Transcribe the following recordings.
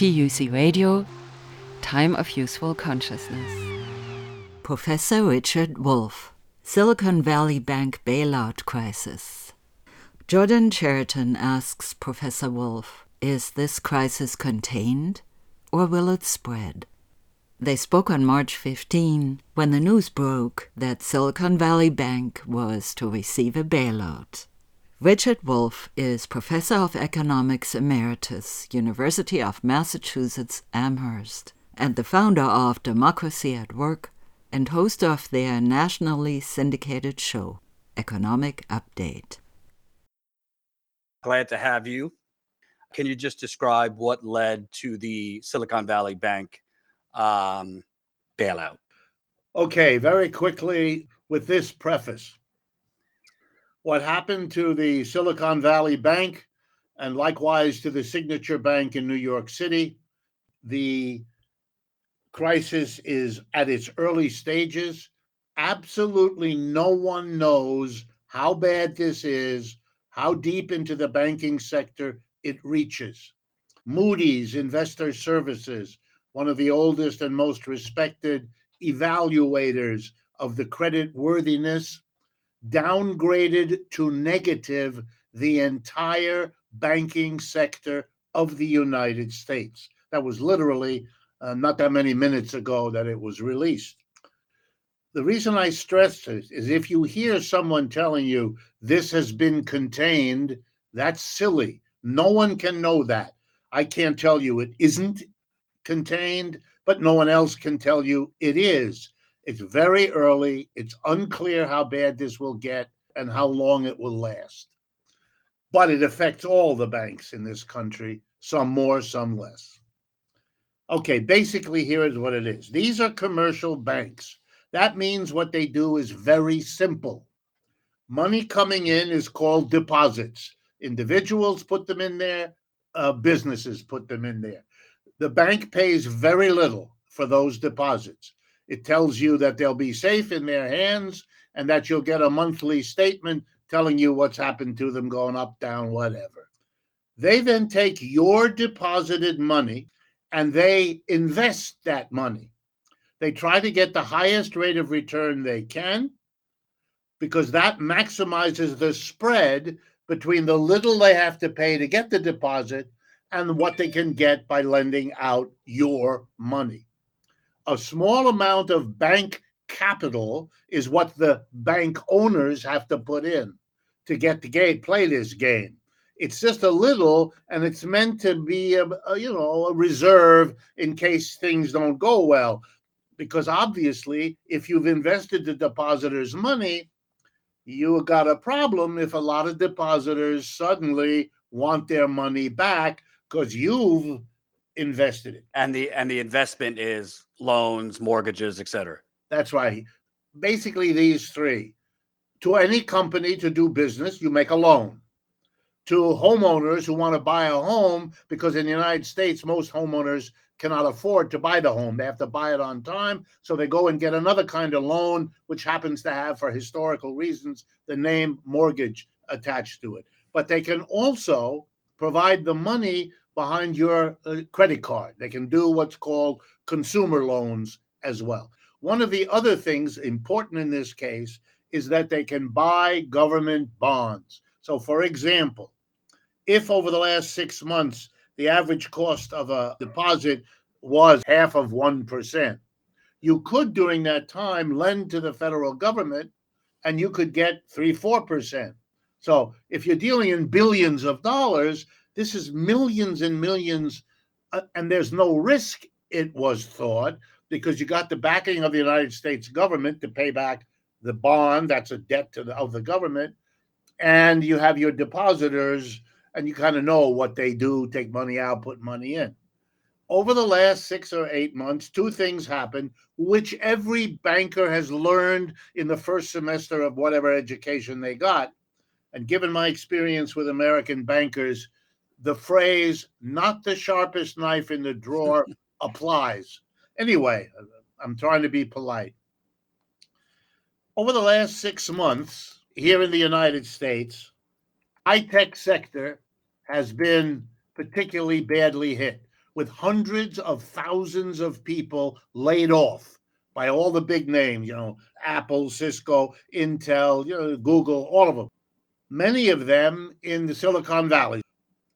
TUC Radio, Time of Useful Consciousness. Professor Richard Wolff, Silicon Valley Bank Bailout Crisis. Jordan Chariton asks Professor Wolff Is this crisis contained or will it spread? They spoke on March 15 when the news broke that Silicon Valley Bank was to receive a bailout. Richard Wolff is Professor of Economics Emeritus, University of Massachusetts Amherst, and the founder of Democracy at Work and host of their nationally syndicated show, Economic Update. Glad to have you. Can you just describe what led to the Silicon Valley Bank um, bailout? Okay, very quickly with this preface what happened to the Silicon Valley Bank and likewise to the Signature Bank in New York City. The crisis is at its early stages. Absolutely no one knows how bad this is, how deep into the banking sector it reaches. Moody's Investor Services, one of the oldest and most respected evaluators of the credit worthiness downgraded to negative the entire banking sector of the United States. That was literally uh, not that many minutes ago that it was released. The reason I stress this is if you hear someone telling you this has been contained, that's silly. No one can know that. I can't tell you it isn't contained, but no one else can tell you it is. It's very early. It's unclear how bad this will get and how long it will last. But it affects all the banks in this country, some more, some less. Okay, basically, here is what it is these are commercial banks. That means what they do is very simple. Money coming in is called deposits. Individuals put them in there, uh, businesses put them in there. The bank pays very little for those deposits. It tells you that they'll be safe in their hands and that you'll get a monthly statement telling you what's happened to them going up, down, whatever. They then take your deposited money and they invest that money. They try to get the highest rate of return they can because that maximizes the spread between the little they have to pay to get the deposit and what they can get by lending out your money a small amount of bank capital is what the bank owners have to put in to get the game, play this game. It's just a little, and it's meant to be a, a you know a reserve in case things don't go well. Because obviously, if you've invested the depositors' money, you got a problem if a lot of depositors suddenly want their money back because you've invested it. And the and the investment is loans, mortgages, etc. That's right. Basically, these three. To any company to do business, you make a loan. To homeowners who want to buy a home, because in the United States, most homeowners cannot afford to buy the home. They have to buy it on time. So they go and get another kind of loan, which happens to have, for historical reasons, the name mortgage attached to it. But they can also provide the money behind your uh, credit card. They can do what's called consumer loans as well. One of the other things important in this case is that they can buy government bonds. So, for example, if over the last six months the average cost of a deposit was half of 1%, you could during that time lend to the federal government and you could get 3 4%. So, if you're dealing in billions of dollars, this is millions and millions, uh, and there's no risk, it was thought, because you got the backing of the United States government to pay back the bond, that's a debt to the, of the government, and you have your depositors, and you kind of know what they do take money out, put money in. Over the last six or eight months, two things happened, which every banker has learned in the first semester of whatever education they got. And given my experience with American bankers, the phrase not the sharpest knife in the drawer applies. Anyway, I'm trying to be polite. Over the last six months here in the United States, high tech sector has been particularly badly hit with hundreds of thousands of people laid off by all the big names, you know, Apple, Cisco, Intel, you know, Google, all of them. Many of them in the Silicon Valley.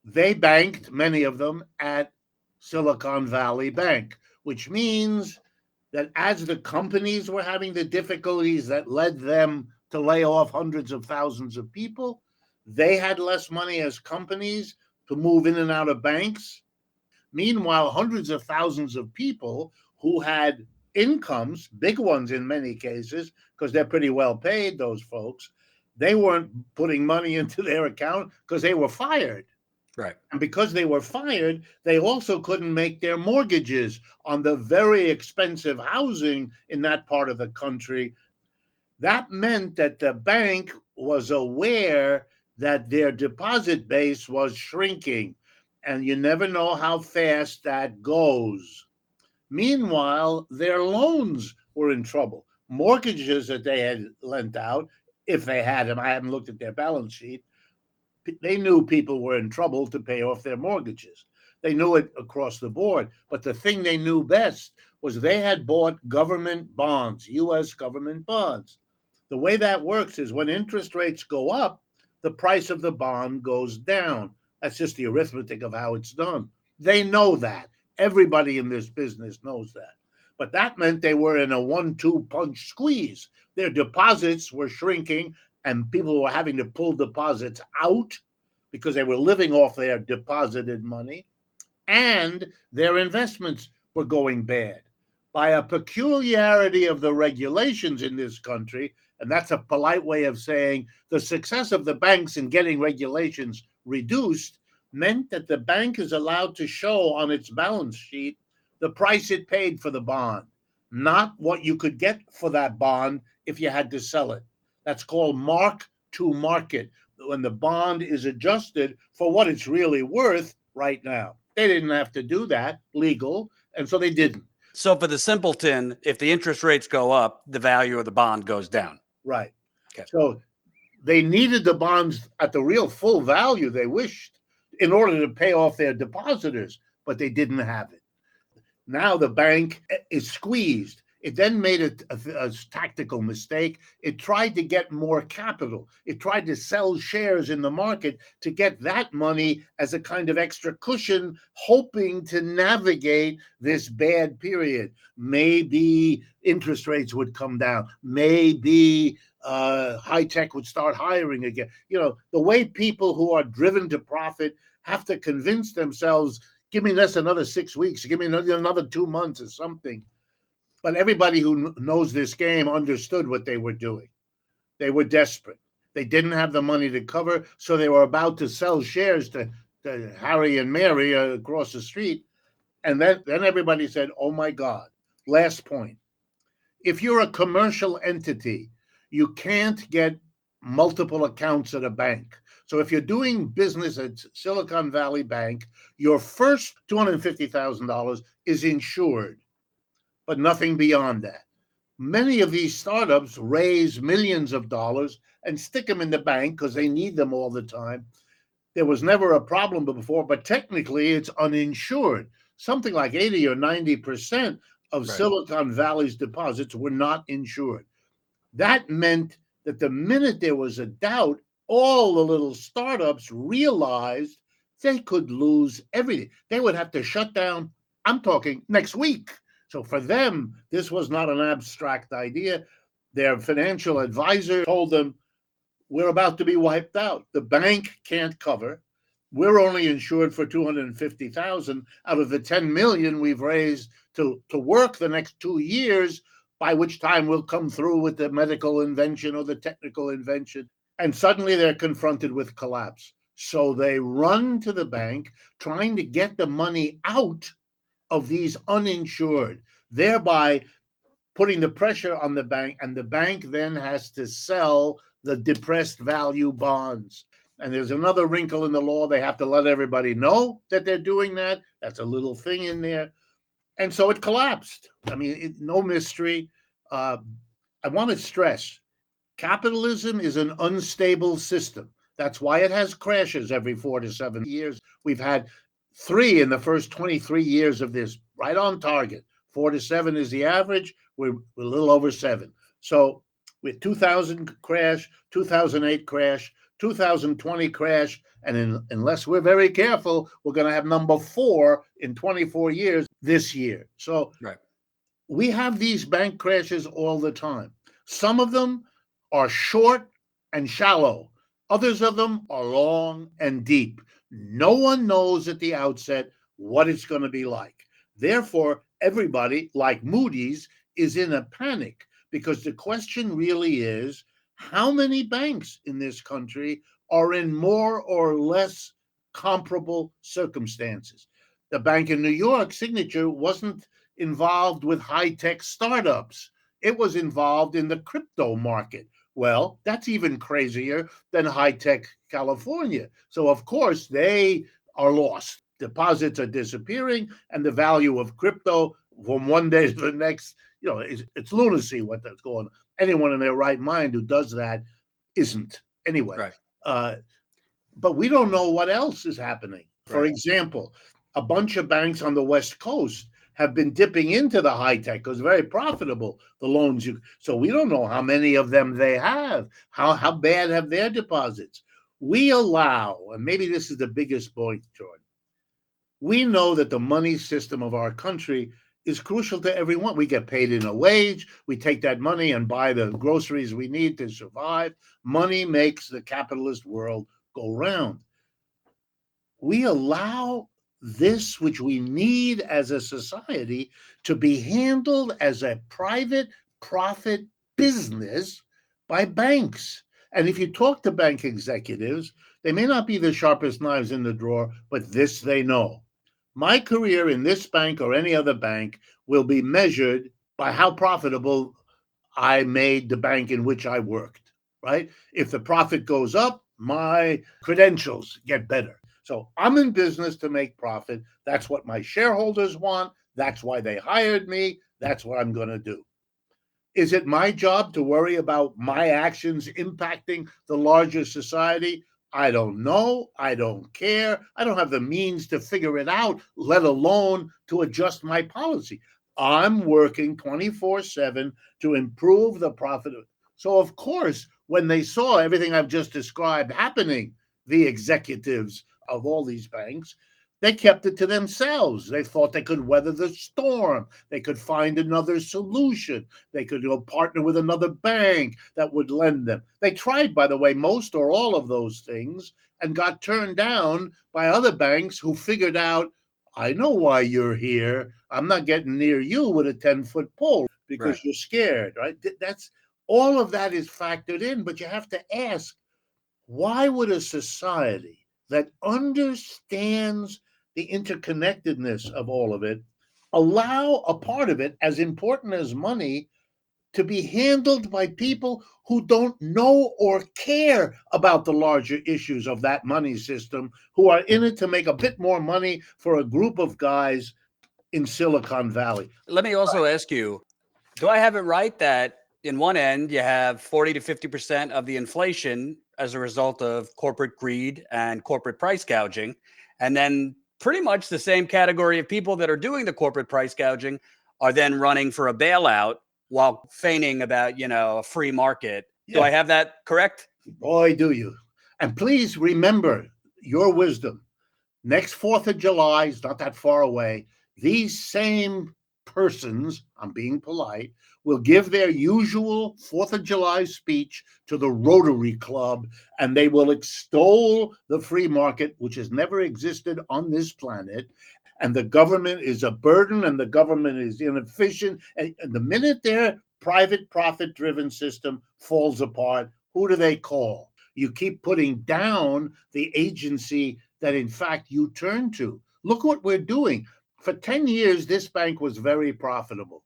They banked, many of them, at Silicon Valley Bank, which means that as the companies were having the difficulties that led them to lay off hundreds of thousands of people, they had less money as companies to move in and out of banks. Meanwhile, hundreds of thousands of people who had incomes, big ones in many cases, because they're pretty well paid, those folks, they weren't putting money into their account because they were fired. Right. And because they were fired, they also couldn't make their mortgages on the very expensive housing in that part of the country. That meant that the bank was aware that their deposit base was shrinking. And you never know how fast that goes. Meanwhile, their loans were in trouble. Mortgages that they had lent out, if they had them, I haven't looked at their balance sheet, they knew people were in trouble to pay off their mortgages. They knew it across the board. But the thing they knew best was they had bought government bonds, US government bonds. The way that works is when interest rates go up, the price of the bond goes down. That's just the arithmetic of how it's done. They know that. Everybody in this business knows that. But that meant they were in a one two punch squeeze. Their deposits were shrinking and people were having to pull deposits out because they were living off their deposited money, and their investments were going bad. By a peculiarity of the regulations in this country, and that's a polite way of saying the success of the banks in getting regulations reduced meant that the bank is allowed to show on its balance sheet the price it paid for the bond, not what you could get for that bond if you had to sell it. That's called mark to market when the bond is adjusted for what it's really worth right now. They didn't have to do that legal, and so they didn't. So for the simpleton, if the interest rates go up, the value of the bond goes down. Right. Okay. So they needed the bonds at the real full value they wished in order to pay off their depositors, but they didn't have it. Now the bank is squeezed. It then made a, a, a, tactical mistake. It tried to get more capital. It tried to sell shares in the market to get that money as a kind of extra cushion, hoping to navigate this bad period. Maybe interest rates would come down. Maybe uh, high tech would start hiring again. You know, the way people who are driven to profit have to convince themselves give me this another six weeks, give me another, another two months or something but everybody who knows this game understood what they were doing. They were desperate. They didn't have the money to cover, so they were about to sell shares to, to Harry and Mary uh, across the street. And then, then everybody said, Oh my God. Last point. If you're a commercial entity, you can't get multiple accounts at a bank. So if you're doing business at Silicon Valley Bank, your first $250,000 is insured but nothing beyond that. Many of these startups raise millions of dollars and stick them in the bank because they need them all the time. There was never a problem before, but technically it's uninsured. Something like 80 or 90% of right. Silicon Valley's deposits were not insured. That meant that the minute there was a doubt, all the little startups realized they could lose everything. They would have to shut down, I'm talking next week. So for them, this was not an abstract idea. Their financial advisor told them, We're about to be wiped out. The bank can't cover. We're only insured for 250,000 out of the 10 million we've raised to, to work the next two years, by which time we'll come through with the medical invention or the technical invention. And suddenly they're confronted with collapse. So they run to the bank trying to get the money out of these uninsured, thereby putting the pressure on the bank, and the bank then has to sell the depressed value bonds. And there's another wrinkle in the law. They have to let everybody know that they're doing that. That's a little thing in there. And so it collapsed. I mean, it, no mystery. Uh, I want to stress capitalism is an unstable system. That's why it has crashes every four to seven years. We've had three in the first 23 years of this, right on target. Four to seven is the average. We're, we're a little over seven. So with 2000 crash, 2008 crash, 2020 crash, and in, unless we're very careful, we're going to have number four in 24 years this year. So Right. we have these bank crashes all the time. Some of them are short and shallow. Others of them are long and deep. No one knows at the outset what it's going to be like. Therefore, everybody, like Moody's, is in a panic because the question really is how many banks in this country are in more or less comparable circumstances? The bank in New York, Signature, wasn't involved with high tech startups, it was involved in the crypto market. Well, that's even crazier than high tech California. So, of course, they are lost. Deposits are disappearing, and the value of crypto from one day to the next, you know, it's, it's lunacy what that's going on. Anyone in their right mind who does that isn't anyway. Right. Uh, but we don't know what else is happening. For Right. example, a bunch of banks on the West Coast have been dipping into the high tech because very profitable the loans you so we don't know how many of them they have. How how bad have their deposits? We allow and maybe this is the biggest point jordan we know that the money system of our country is crucial to everyone. We get paid in a wage we take that money and buy the groceries we need to survive. Money makes the capitalist world go round. We allow this which we need as a society to be handled as a private profit business by banks. And if you talk to bank executives, they may not be the sharpest knives in the drawer, but this they know. My career in this bank or any other bank will be measured by how profitable I made the bank in which I worked, right? If the profit goes up, my credentials get better. So I'm in business to make profit. That's what my shareholders want. That's why they hired me. That's what I'm going to do. Is it my job to worry about my actions impacting the larger society? I don't know. I don't care. I don't have the means to figure it out, let alone to adjust my policy. I'm working 24 7 to improve the profit. So, of course, when they saw everything I've just described happening, the executives of all these banks, they kept it to themselves. They thought they could weather the storm. They could find another solution. They could you know, partner with another bank that would lend them. They tried, by the way, most or all of those things and got turned down by other banks who figured out, I know why you're here. I'm not getting near you with a 10 foot pole because Right. you're scared, right? That's all of that is factored in, but you have to ask why would a society that understands the interconnectedness of all of it allow a part of it as important as money to be handled by people who don't know or care about the larger issues of that money system who are in it to make a bit more money for a group of guys in Silicon Valley. Let me also ask you do I have it right that in one end you have 40 to 50% of the inflation as a result of corporate greed and corporate price gouging? And then pretty much the same category of people that are doing the corporate price gouging are then running for a bailout while feigning about, you know, a free market. Do I have that correct? Oh, Boy, do you. And please remember your wisdom. Next 4th of July is not that far away. These same persons, I'm being polite, will give their usual 4th of July speech to the Rotary Club and they will extol the free market, which has never existed on this planet. And the government is a burden and the government is inefficient. And, and the minute their private profit driven system falls apart, who do they call? You keep putting down the agency that, in fact, you turn to. Look what we're doing. For 10 years, this bank was very profitable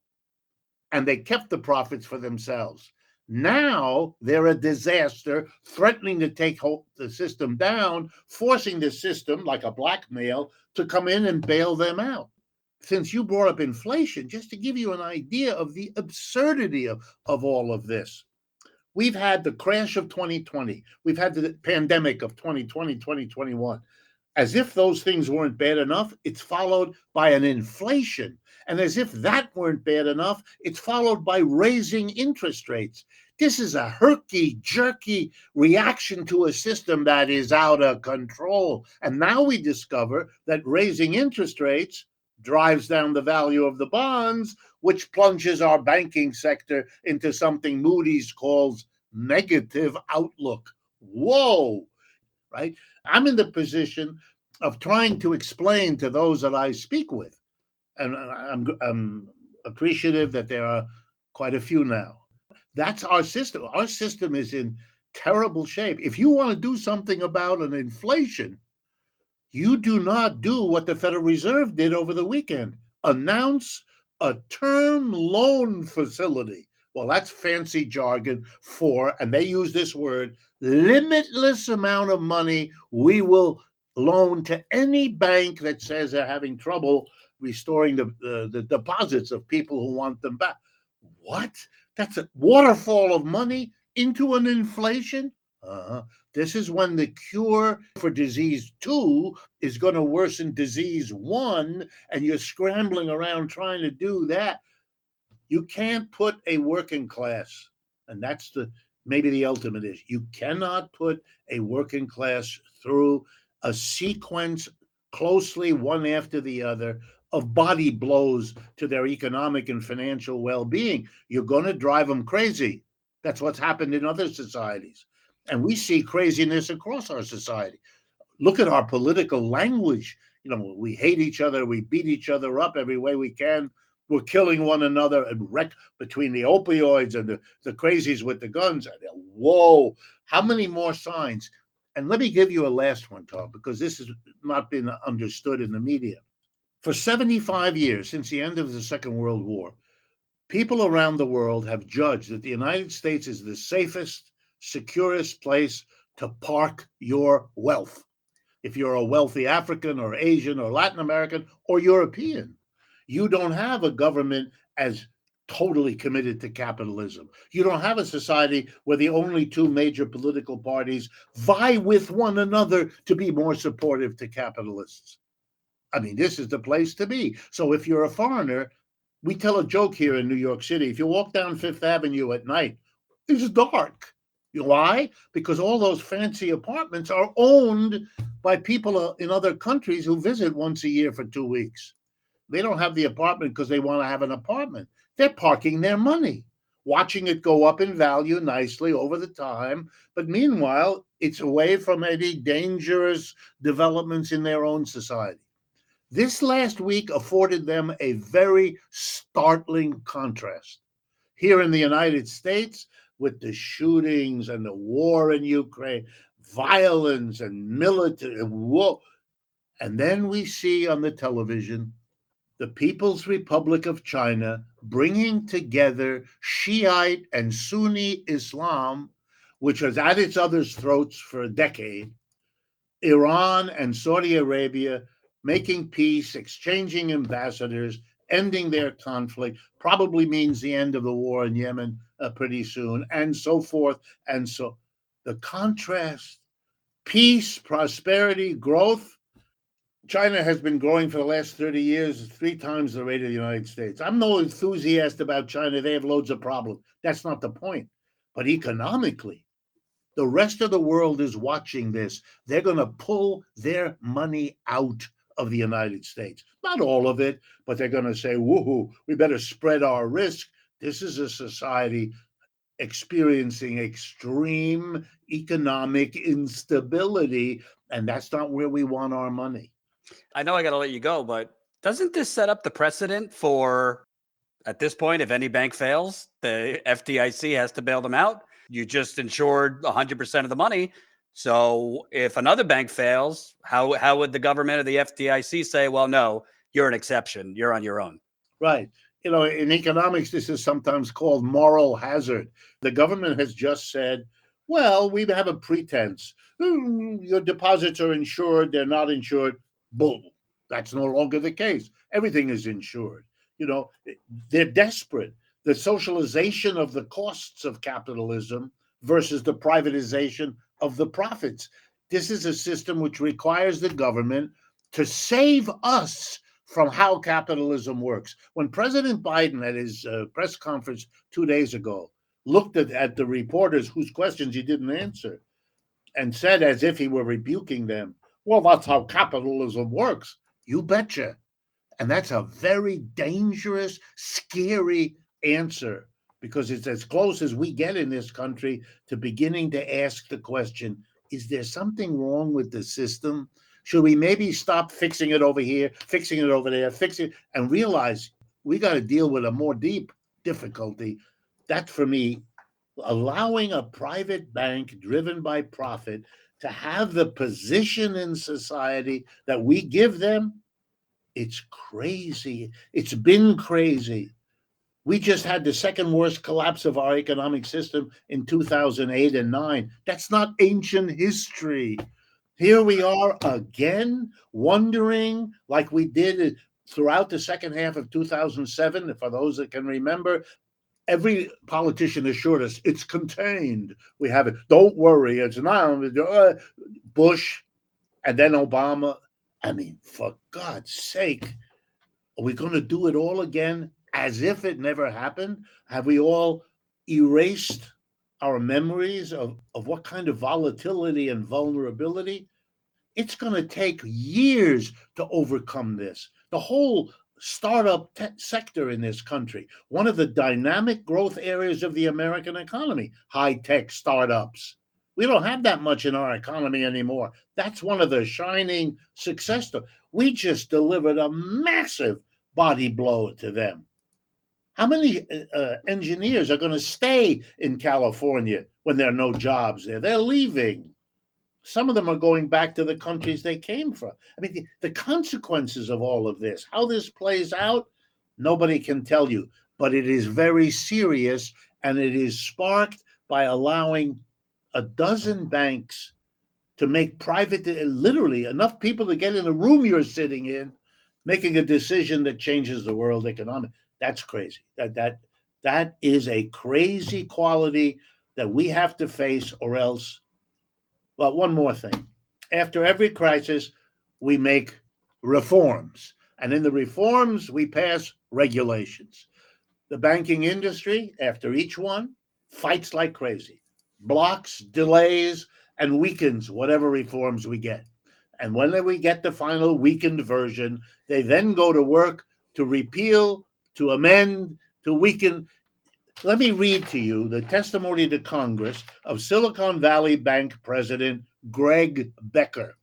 and they kept the profits for themselves. Now they're a disaster, threatening to take the system down, forcing the system, like a blackmail, to come in and bail them out. Since you brought up inflation, just to give you an idea of the absurdity of, of all of this, we've had the crash of 2020, we've had the pandemic of 2020, 2021. As if those things weren't bad enough, it's followed by an inflation. And as if that weren't bad enough, it's followed by raising interest rates. This is a herky jerky reaction to a system that is out of control. And now we discover that raising interest rates drives down the value of the bonds, which plunges our banking sector into something Moody's calls negative outlook. Whoa, right? I'm in the position of trying to explain to those that I speak with, and I'm, I'm appreciative that there are quite a few now. That's our system. Our system is in terrible shape. If you want to do something about an inflation, you do not do what the Federal Reserve did over the weekend announce a term loan facility. Well, that's fancy jargon for, and they use this word, limitless amount of money we will loan to any bank that says they're having trouble restoring the, the, the deposits of people who want them back. What? That's a waterfall of money into an inflation? Uh-huh. This is when the cure for disease two is going to worsen disease one, and you're scrambling around trying to do that. You can't put a working class, and that's the maybe the ultimate is you cannot put a working class through a sequence closely one after the other of body blows to their economic and financial well-being. You're going to drive them crazy. That's what's happened in other societies. And we see craziness across our society. Look at our political language. You know we hate each other we beat each other up every way we can we're killing one another and wreck between the opioids and the, the crazies with the guns. Whoa how many more signs? And let me give you a last one tom because this has not been understood in the media. For 75 years since the end of the second world war people around the world have judged that the united states is the safest securest place to park your wealth. If you're a wealthy African or Asian or Latin American or European, you don't have a government as totally committed to capitalism. You don't have a society where the only two major political parties vie with one another to be more supportive to capitalists. I mean, this is the place to be. So if you're a foreigner, we tell a joke here in New York City. If you walk down Fifth Avenue at night, it's dark. Why? Because all those fancy apartments are owned by people uh, in other countries who visit once a year for two weeks. They don't have the apartment because they want to have an apartment. They're parking their money, watching it go up in value nicely over the time. But meanwhile, it's away from any dangerous developments in their own society. This last week afforded them a very startling contrast. Here in the United States, with the shootings and the war in Ukraine, violence and military war. And then we see on the television the People's Republic of China bringing together Shiite and Sunni Islam, which was at its other's throats for a decade, Iran and Saudi Arabia making peace, exchanging ambassadors, ending their conflict, probably means the end of the war in Yemen uh, pretty soon, and so forth. And so the contrast, peace, prosperity, growth. China has been growing for the last 30 years, three times the rate of the United States. I'm no enthusiast about China. They have loads of problems. That's not the point. But economically, the rest of the world is watching this. They're going to pull their money out of the United States. Not all of it, but they're going to say, woohoo, we better spread our risk this is a society experiencing extreme economic instability, and that's not where we want our money. I know I got to let you go, but doesn't this set up the precedent for at this point, if any bank fails, the FDIC has to bail them out? You just insured 100% of the money. So if another bank fails, how, how would the government or the FDIC say, well, no, you're an exception, you're on your own? Right you know, in economics, this is sometimes called moral hazard. The government has just said, well, we have a pretense. Mm, your deposits are insured, they're not insured. Bull. That's no longer the case. Everything is insured. You know, they're desperate. The socialization of the costs of capitalism versus the privatization of the profits. This is a system which requires the government to save us from how capitalism works. When President Biden, at his uh, press conference two days ago, looked at, at the reporters whose questions he didn't answer and said, as if he were rebuking them, Well, that's how capitalism works. You betcha. And that's a very dangerous, scary answer because it's as close as we get in this country to beginning to ask the question is there something wrong with the system? Should we maybe stop fixing it over here, fixing it over there, fixing it, and realize we got to deal with a more deep difficulty? That for me, allowing a private bank driven by profit to have the position in society that we give them, it's crazy. It's been crazy. We just had the second worst collapse of our economic system in 2008 and 9. That's not ancient history. Here we are again, wondering, like we did throughout the second half of 2007. For those that can remember, every politician assured us it's contained. We have it. Don't worry. It's not. Uh, Bush and then Obama. I mean, for God's sake, are we going to do it all again? as if it never happened? Have we all erased our memories of, of what kind of volatility and vulnerability? It's going to take years to overcome this. The whole startup sector in this country, one of the dynamic growth areas of the American economy, high tech startups. We don't have that much in our economy anymore. That's one of the shining success stories. We just delivered a massive body blow to them. How many uh, uh, engineers are going to stay in California when there are no jobs there? They're leaving. Some of them are going back to the countries they came from. I mean, the, the consequences of all of this, how this plays out, nobody can tell you, but it is very serious and it is sparked by allowing a dozen banks to make private, literally enough people to get in the room you're sitting in, making a decision that changes the world economic. That's crazy. That that that is a crazy quality that we have to face, or else. Well, one more thing. After every crisis, we make reforms, and in the reforms, we pass regulations. The banking industry, after each one, fights like crazy, blocks, delays, and weakens whatever reforms we get. And when we get the final weakened version, they then go to work to repeal to amend, to weaken. Let me read to you the testimony to Congress of Silicon Valley Bank President Greg Becker.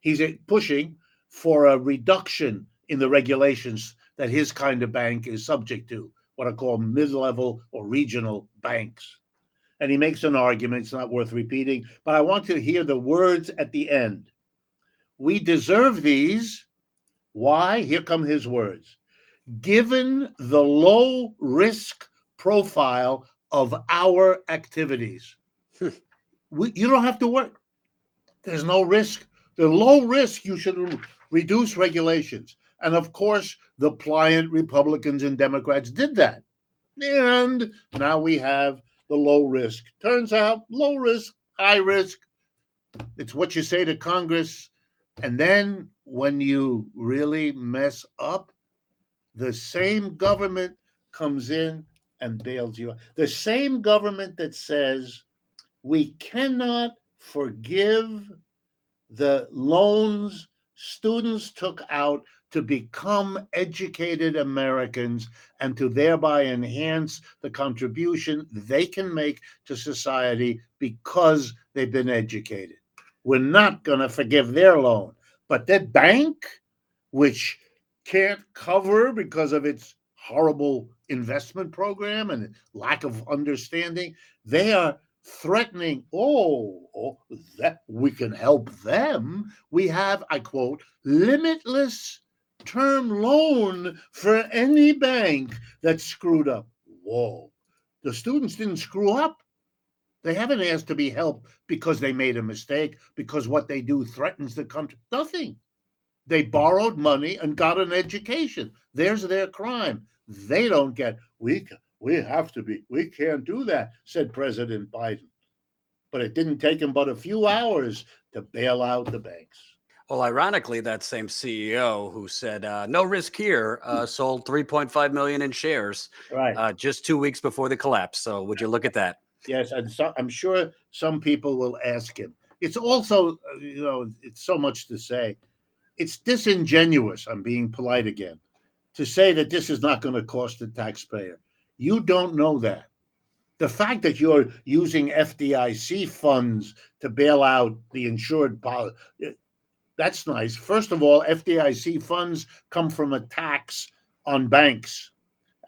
He's pushing for a reduction in the regulations that his kind of bank is subject to, what are called mid level or regional banks. And he makes an argument, it's not worth repeating, but I want to hear the words at the end. We deserve these. Why? Here come his words given the low risk profile of our activities. Hmm. we, you don't have to work. There's no risk. The low risk, you should reduce regulations. And of course, the pliant Republicans and Democrats did that. And now we have the low risk. Turns out, low risk, high risk. It's what you say to Congress. And then when you really mess up, the same government comes in and bails you out. The same government that says we cannot forgive the loans students took out to become educated Americans and to thereby enhance the contribution they can make to society because they've been educated. We're not going to forgive their loan. But that bank, which can't cover because of its horrible investment program and lack of understanding. They are threatening, oh, oh, that we can help them. We have, I quote, limitless term loan for any bank that screwed up. Whoa. The students didn't screw up. They haven't asked to be helped because they made a mistake, because what they do threatens the country. Nothing. They borrowed money and got an education. There's their crime. They don't get, we, we have to be, we can't do that, said President Biden. But it didn't take him but a few hours to bail out the banks. Well, ironically, that same CEO who said uh, no risk here uh, sold 3.5 million in shares Right. uh, just two weeks before the collapse. So, would you look at that? Yes, and so, I'm sure some people will ask him. It's also, uh, you know, it's so much to say. It's disingenuous. I'm being polite again to say that this is not going to cost the taxpayer. You don't know that. The fact that you're using FDIC funds to bail out the insured, pol- that's nice. First of all, FDIC funds come from a tax on banks.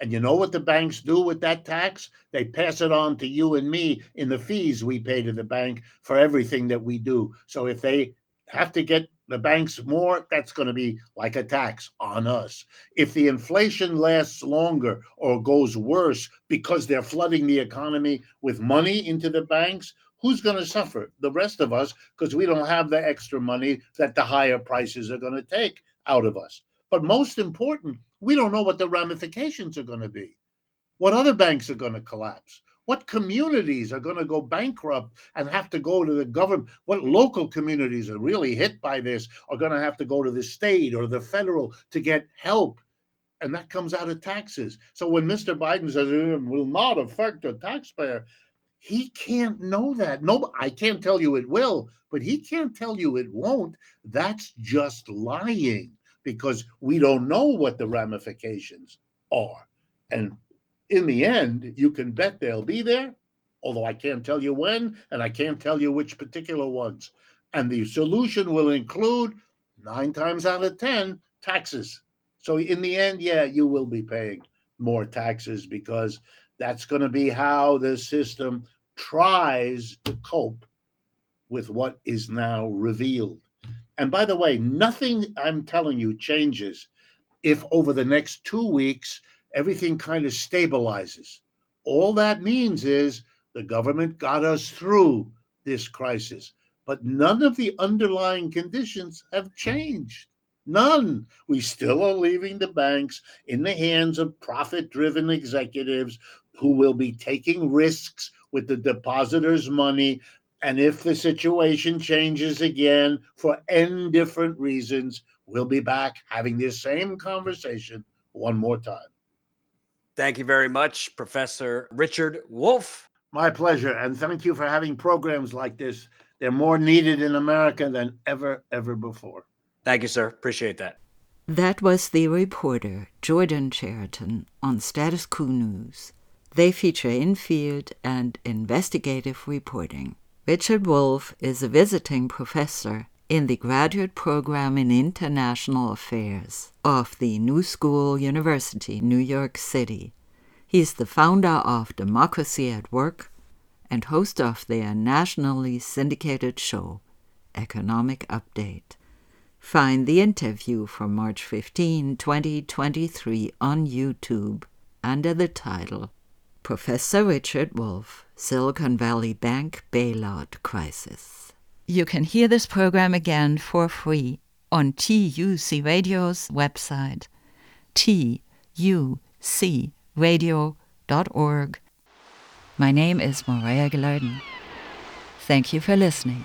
And you know what the banks do with that tax? They pass it on to you and me in the fees we pay to the bank for everything that we do. So if they have to get the banks more, that's going to be like a tax on us. If the inflation lasts longer or goes worse because they're flooding the economy with money into the banks, who's going to suffer? The rest of us, because we don't have the extra money that the higher prices are going to take out of us. But most important, we don't know what the ramifications are going to be. What other banks are going to collapse? What communities are going to go bankrupt and have to go to the government? What local communities are really hit by this are going to have to go to the state or the federal to get help? And that comes out of taxes. So when Mr. Biden says it will not affect the taxpayer, he can't know that. No, I can't tell you it will, but he can't tell you it won't. That's just lying because we don't know what the ramifications are. And in the end, you can bet they'll be there, although I can't tell you when and I can't tell you which particular ones. And the solution will include nine times out of 10 taxes. So in the end, yeah, you will be paying more taxes because that's going to be how the system tries to cope with what is now revealed. And by the way, nothing I'm telling you changes if over the next two weeks everything kind of stabilizes. All that means is the government got us through this crisis, but none of the underlying conditions have changed. None. We still are leaving the banks in the hands of profit driven executives who will be taking risks with the depositors' money. And if the situation changes again for N different reasons, we'll be back having this same conversation one more time. Thank you very much, Professor Richard Wolff. My pleasure. And thank you for having programs like this. They're more needed in America than ever, ever before. Thank you, sir. Appreciate that. That was the reporter, Jordan Chariton, on Status Coup News. They feature in-field and investigative reporting. Richard Wolff is a visiting professor in the graduate program in international affairs of the New School University, New York City. He is the founder of Democracy at Work and host of their nationally syndicated show, Economic Update. Find the interview from March 15, 2023 on YouTube under the title Professor Richard Wolff, Silicon Valley Bank Bailout Crisis. You can hear this program again for free on TUC Radio's website, tucradio.org. My name is Maria Gilardin. Thank you for listening.